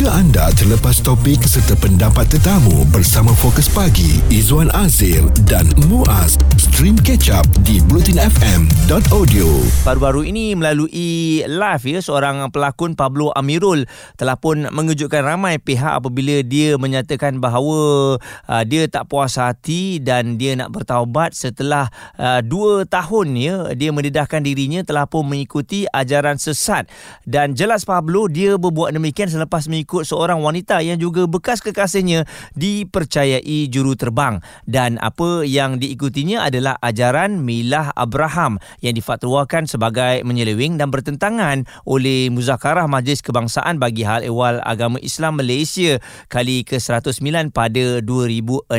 Jika anda terlepas topik serta pendapat tetamu bersama Fokus Pagi, Izwan Azir dan Muaz, stream catch up di blutinfm.audio. Baru-baru ini melalui live ya seorang pelakon Pablo Amirul telah pun mengejutkan ramai pihak apabila dia menyatakan bahawa uh, dia tak puas hati dan dia nak bertaubat setelah uh, dua tahun ya dia mendedahkan dirinya telah pun mengikuti ajaran sesat dan jelas Pablo dia berbuat demikian selepas mengikut seorang wanita yang juga bekas kekasihnya dipercayai juru terbang dan apa yang diikutinya adalah ajaran Milah Abraham yang difatwakan sebagai menyeleweng dan bertentangan oleh Muzakarah Majlis Kebangsaan bagi Hal Ehwal Agama Islam Malaysia kali ke-109 pada 2016.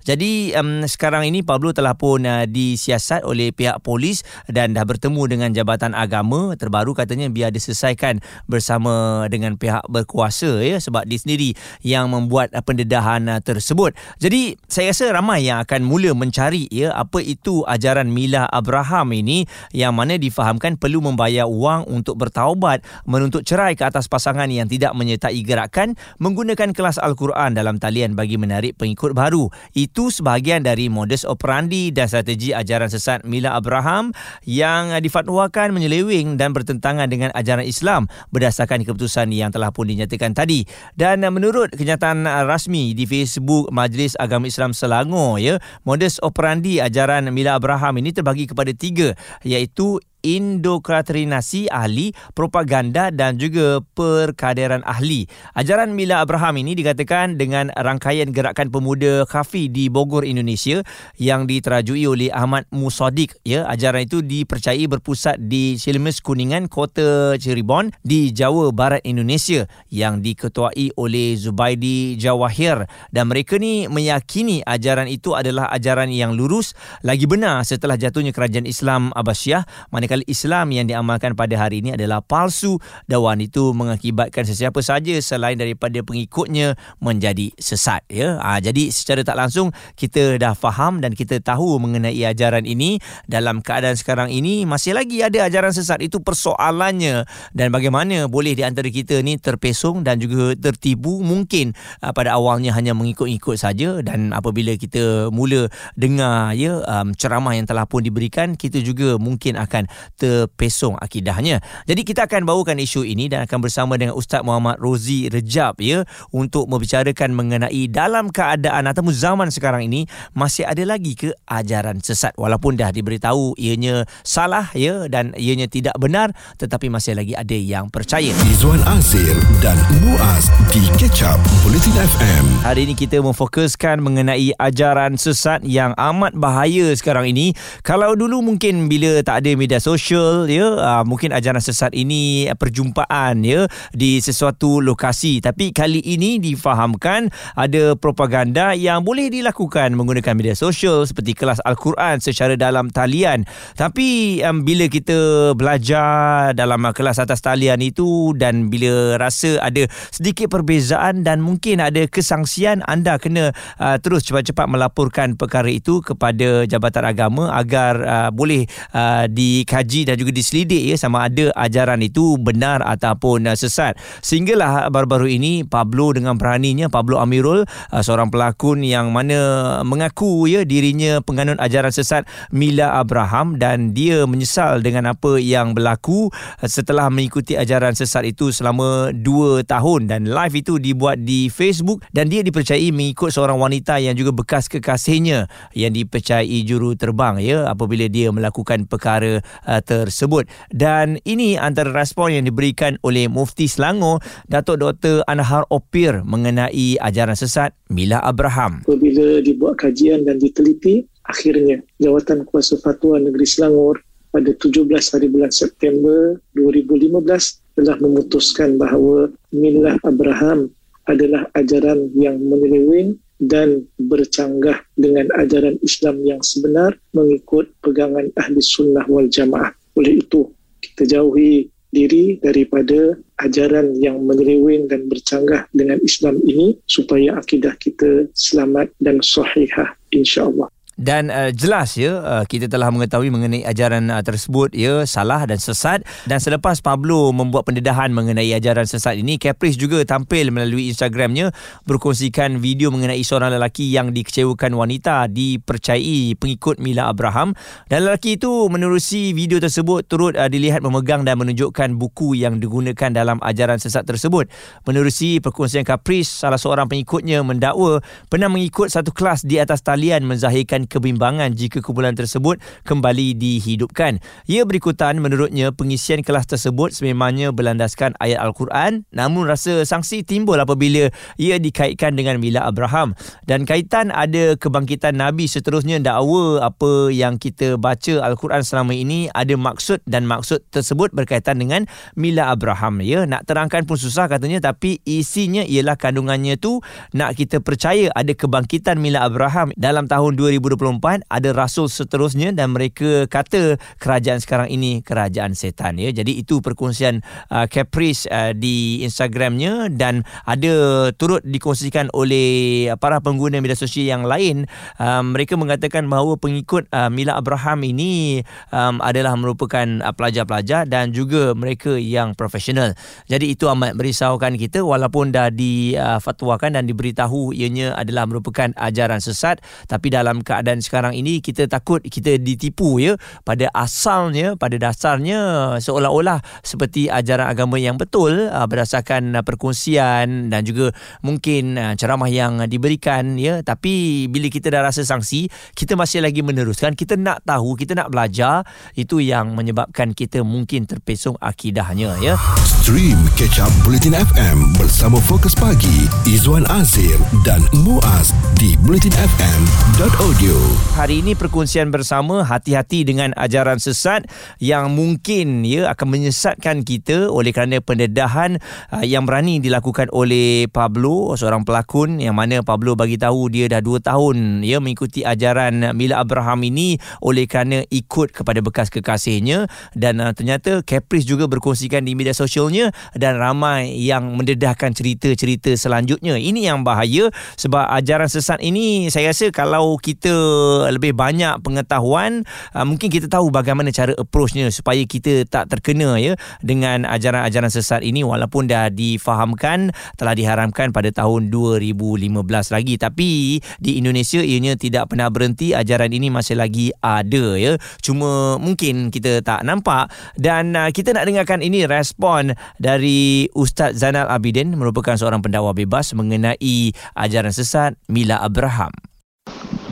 Jadi um, sekarang ini Pablo telah pun uh, disiasat oleh pihak polis dan dah bertemu dengan Jabatan Agama terbaru katanya biar diselesaikan bersama dengan pihak berkuasa ya sebab dia sendiri yang membuat uh, pendedahan uh, tersebut. Jadi saya rasa ramai yang akan mula mencari ya apa itu ajaran Milah Abraham ini yang mana difahamkan perlu membayar wang untuk bertaubat menuntut cerai ke atas pasangan yang tidak menyertai gerakan menggunakan kelas Al-Quran dalam talian bagi menarik pengikut baru. Itu sebahagian dari modus operandi dan strategi ajaran sesat Milah Abraham yang uh, difatwakan menyeleweng dan bertentangan dengan ajaran Islam berdasarkan keputusan yang telah pun dinyatakan tadi. Dan uh, menurut kenyataan uh, rasmi di Facebook Majlis Agama Islam Selangor ya modus operandi ajaran Mila Abraham ini terbagi kepada tiga iaitu indokratrinasi ahli, propaganda dan juga perkaderan ahli. Ajaran Mila Abraham ini dikatakan dengan rangkaian gerakan pemuda kafi di Bogor, Indonesia yang diterajui oleh Ahmad Musadik. Ya, ajaran itu dipercayai berpusat di Silmes Kuningan, Kota Cirebon di Jawa Barat Indonesia yang diketuai oleh Zubaidi Jawahir dan mereka ni meyakini ajaran itu adalah ajaran yang lurus lagi benar setelah jatuhnya kerajaan Islam Abbasiyah manakala akal Islam yang diamalkan pada hari ini adalah palsu dawan itu mengakibatkan sesiapa saja selain daripada pengikutnya menjadi sesat ya. Ha, jadi secara tak langsung kita dah faham dan kita tahu mengenai ajaran ini. Dalam keadaan sekarang ini masih lagi ada ajaran sesat. Itu persoalannya dan bagaimana boleh di antara kita ni terpesong dan juga tertipu mungkin uh, pada awalnya hanya mengikut-ikut saja dan apabila kita mula dengar ya um, ceramah yang telah pun diberikan kita juga mungkin akan terpesong akidahnya. Jadi kita akan bawakan isu ini dan akan bersama dengan Ustaz Muhammad Rozi Rejab ya untuk membicarakan mengenai dalam keadaan atau zaman sekarang ini masih ada lagi ke ajaran sesat walaupun dah diberitahu ianya salah ya dan ianya tidak benar tetapi masih lagi ada yang percaya. Izwan Azir dan Muaz di Catch Up Bulletin FM. Hari ini kita memfokuskan mengenai ajaran sesat yang amat bahaya sekarang ini. Kalau dulu mungkin bila tak ada media sosial sosial ya uh, mungkin ajaran sesat ini perjumpaan ya di sesuatu lokasi. Tapi kali ini difahamkan ada propaganda yang boleh dilakukan menggunakan media sosial seperti kelas al-Quran secara dalam talian. Tapi um, bila kita belajar dalam kelas atas talian itu dan bila rasa ada sedikit perbezaan dan mungkin ada kesangsian anda kena uh, terus cepat-cepat melaporkan perkara itu kepada Jabatan Agama agar uh, boleh uh, dikaji dikaji dan juga diselidik ya sama ada ajaran itu benar ataupun uh, sesat. Sehinggalah baru-baru ini Pablo dengan beraninya Pablo Amirul uh, seorang pelakon yang mana mengaku ya dirinya penganut ajaran sesat Mila Abraham dan dia menyesal dengan apa yang berlaku uh, setelah mengikuti ajaran sesat itu selama 2 tahun dan live itu dibuat di Facebook dan dia dipercayai mengikut seorang wanita yang juga bekas kekasihnya yang dipercayai juru terbang ya apabila dia melakukan perkara uh, tersebut dan ini antara respon yang diberikan oleh Mufti Selangor Datuk Dr Anhar Opir mengenai ajaran sesat Mila Abraham. Apabila dibuat kajian dan diteliti akhirnya Jawatan Kuasa Fatwa Negeri Selangor pada 17 hari bulan September 2015 telah memutuskan bahawa Milah Abraham adalah ajaran yang menyeleweng dan bercanggah dengan ajaran Islam yang sebenar mengikut pegangan ahli sunnah wal jamaah. Oleh itu, kita jauhi diri daripada ajaran yang menyeleweng dan bercanggah dengan Islam ini supaya akidah kita selamat dan sahihah insya-Allah. Dan uh, jelas ya uh, kita telah mengetahui mengenai ajaran uh, tersebut ya salah dan sesat. Dan selepas Pablo membuat pendedahan mengenai ajaran sesat ini Caprice juga tampil melalui Instagramnya berkongsikan video mengenai seorang lelaki yang dikecewakan wanita dipercayai pengikut Mila Abraham. Dan lelaki itu menerusi video tersebut turut uh, dilihat memegang dan menunjukkan buku yang digunakan dalam ajaran sesat tersebut. Menerusi perkongsian Caprice salah seorang pengikutnya mendakwa pernah mengikut satu kelas di atas talian menzahirkan kebimbangan jika kumpulan tersebut kembali dihidupkan. Ia berikutan menurutnya pengisian kelas tersebut sememangnya berlandaskan ayat Al-Quran namun rasa sangsi timbul apabila ia dikaitkan dengan Mila Abraham. Dan kaitan ada kebangkitan Nabi seterusnya dakwa apa yang kita baca Al-Quran selama ini ada maksud dan maksud tersebut berkaitan dengan Mila Abraham. Ya, nak terangkan pun susah katanya tapi isinya ialah kandungannya tu nak kita percaya ada kebangkitan Mila Abraham dalam tahun 2020 2024 ada rasul seterusnya dan mereka kata kerajaan sekarang ini kerajaan setan ya. Jadi itu perkongsian uh, Caprice uh, di Instagramnya dan ada turut dikongsikan oleh para pengguna media sosial yang lain. Um, mereka mengatakan bahawa pengikut uh, Mila Abraham ini um, adalah merupakan uh, pelajar-pelajar dan juga mereka yang profesional. Jadi itu amat merisaukan kita walaupun dah difatwakan uh, dan diberitahu ianya adalah merupakan ajaran sesat tapi dalam keadaan keadaan sekarang ini kita takut kita ditipu ya pada asalnya pada dasarnya seolah-olah seperti ajaran agama yang betul uh, berdasarkan perkongsian dan juga mungkin uh, ceramah yang diberikan ya. Tapi bila kita dah rasa sanksi kita masih lagi meneruskan. Kita nak tahu kita nak belajar itu yang menyebabkan kita mungkin terpesong akidahnya ya. Stream catch up bulletin FM bersama fokus pagi Izwan Azir dan Muaz di bulletinfm.audio Hari ini perkongsian bersama hati-hati dengan ajaran sesat yang mungkin ya akan menyesatkan kita oleh kerana pendedahan uh, yang berani dilakukan oleh Pablo seorang pelakon yang mana Pablo bagi tahu dia dah 2 tahun ya mengikuti ajaran Mila Abraham ini oleh kerana ikut kepada bekas kekasihnya dan uh, ternyata Caprice juga berkongsikan di media sosialnya dan ramai yang mendedahkan cerita-cerita selanjutnya. Ini yang bahaya sebab ajaran sesat ini saya rasa kalau kita lebih banyak pengetahuan uh, mungkin kita tahu bagaimana cara approachnya supaya kita tak terkena ya dengan ajaran-ajaran sesat ini. Walaupun dah difahamkan telah diharamkan pada tahun 2015 lagi. Tapi di Indonesia ianya tidak pernah berhenti. Ajaran ini masih lagi ada ya. Cuma mungkin kita tak nampak. Dan uh, kita nak dengarkan ini respon dari Ustaz Zainal Abidin merupakan seorang pendakwa bebas mengenai ajaran sesat Mila Abraham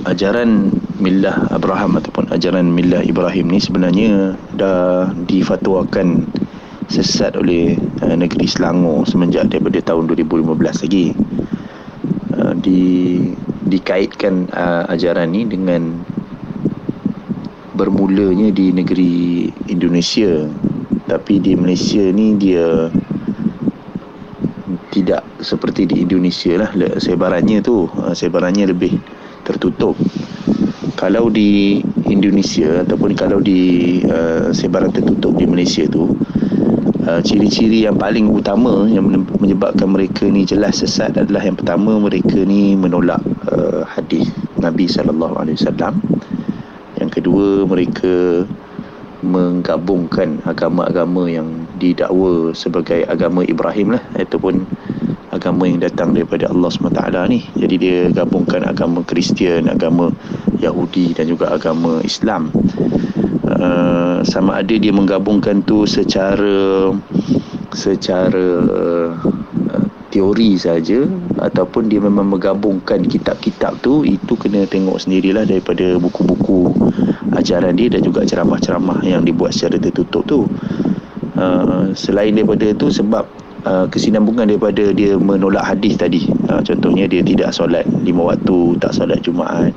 ajaran Millah Abraham ataupun ajaran Millah Ibrahim ni sebenarnya dah difatwakan sesat oleh uh, negeri Selangor semenjak daripada tahun 2015 lagi. Uh, di dikaitkan uh, ajaran ni dengan bermulanya di negeri Indonesia tapi di Malaysia ni dia tidak seperti di Indonesia lah sebarannya tu uh, sebarannya lebih tertutup. Kalau di Indonesia ataupun kalau di uh, sebaran tertutup di Malaysia tu uh, ciri-ciri yang paling utama yang menyebabkan mereka ni jelas sesat adalah yang pertama mereka ni menolak uh, hadis Nabi sallallahu alaihi wasallam. Yang kedua mereka menggabungkan agama-agama yang didakwa sebagai agama Ibrahim lah ataupun agama yang datang daripada Allah SWT ni. Jadi dia gabungkan agama Kristian agama Yahudi dan juga agama Islam. Uh, sama ada dia menggabungkan tu secara secara uh, teori saja ataupun dia memang menggabungkan kitab-kitab tu. Itu kena tengok sendirilah daripada buku-buku ajaran dia dan juga ceramah-ceramah yang dibuat secara tertutup tu. Uh, selain daripada tu sebab uh, kesinambungan daripada dia menolak hadis tadi uh, contohnya dia tidak solat lima waktu tak solat Jumaat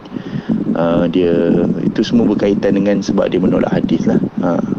uh, dia itu semua berkaitan dengan sebab dia menolak hadis lah uh.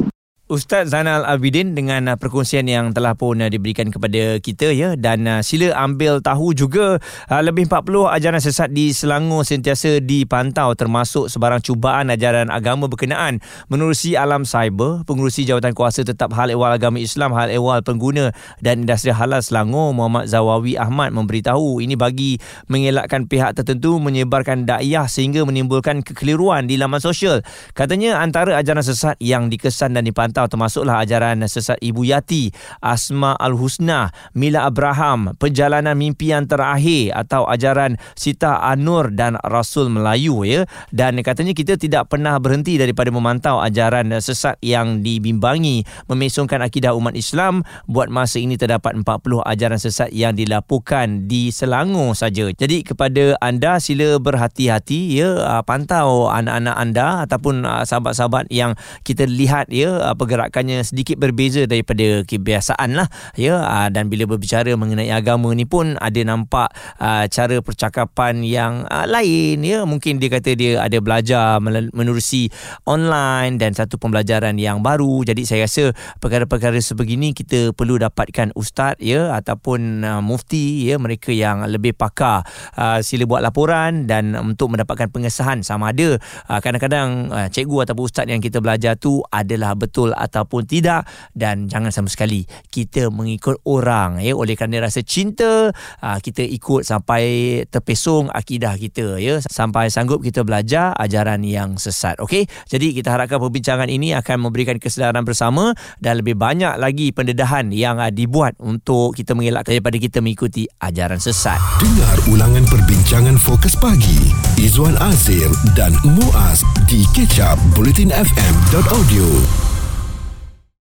Ustaz Zainal Abidin dengan uh, perkongsian yang telah pun uh, diberikan kepada kita ya. Dan uh, sila ambil tahu juga lebih 40 ajaran sesat di Selangor sentiasa dipantau termasuk sebarang cubaan ajaran agama berkenaan. Menerusi alam cyber pengurusi jawatan kuasa tetap hal ehwal agama Islam hal ehwal pengguna dan industri halal Selangor Muhammad Zawawi Ahmad memberitahu. Ini bagi mengelakkan pihak tertentu menyebarkan dakwah sehingga menimbulkan kekeliruan di laman sosial. Katanya antara ajaran sesat yang dikesan dan dipantau atau termasuklah ajaran sesat Ibu Yati, Asma Al-Husna, Mila Abraham, Perjalanan Mimpi Yang Terakhir atau ajaran Sita Anur dan Rasul Melayu ya. Dan katanya kita tidak pernah berhenti daripada memantau ajaran sesat yang dibimbangi memesongkan akidah umat Islam. Buat masa ini terdapat 40 ajaran sesat yang dilaporkan di Selangor saja. Jadi kepada anda sila berhati-hati ya pantau anak-anak anda ataupun sahabat-sahabat yang kita lihat ya pergerakannya sedikit berbeza daripada kebiasaan lah ya. Ah, dan bila berbicara mengenai agama ni pun ada nampak uh, cara percakapan yang uh, lain ya. Mungkin dia kata dia ada belajar menerusi online dan satu pembelajaran yang baru. Jadi saya rasa perkara-perkara sebegini kita perlu dapatkan ustaz ya ataupun uh, mufti ya mereka yang lebih pakar. Uh, sila buat laporan dan untuk mendapatkan pengesahan sama ada. Kadang-kadang cikgu ataupun ustaz yang kita belajar tu adalah betul ataupun tidak. Dan jangan sama sekali kita mengikut orang ya. Oleh kerana rasa cinta ah, kita ikut sampai terpesong akidah kita ya. Sampai sanggup kita belajar ajaran yang sesat okey? Jadi kita harapkan perbincangan ini akan memberikan kesedaran bersama dan lebih banyak lagi pendedahan yang ah, dibuat untuk kita mengelakkan daripada kita mengikuti ajaran sesat. Dengar ulangan perbincangan fokus pagi. Izwan Azir dan Muaz di kecap bulletinfm.audio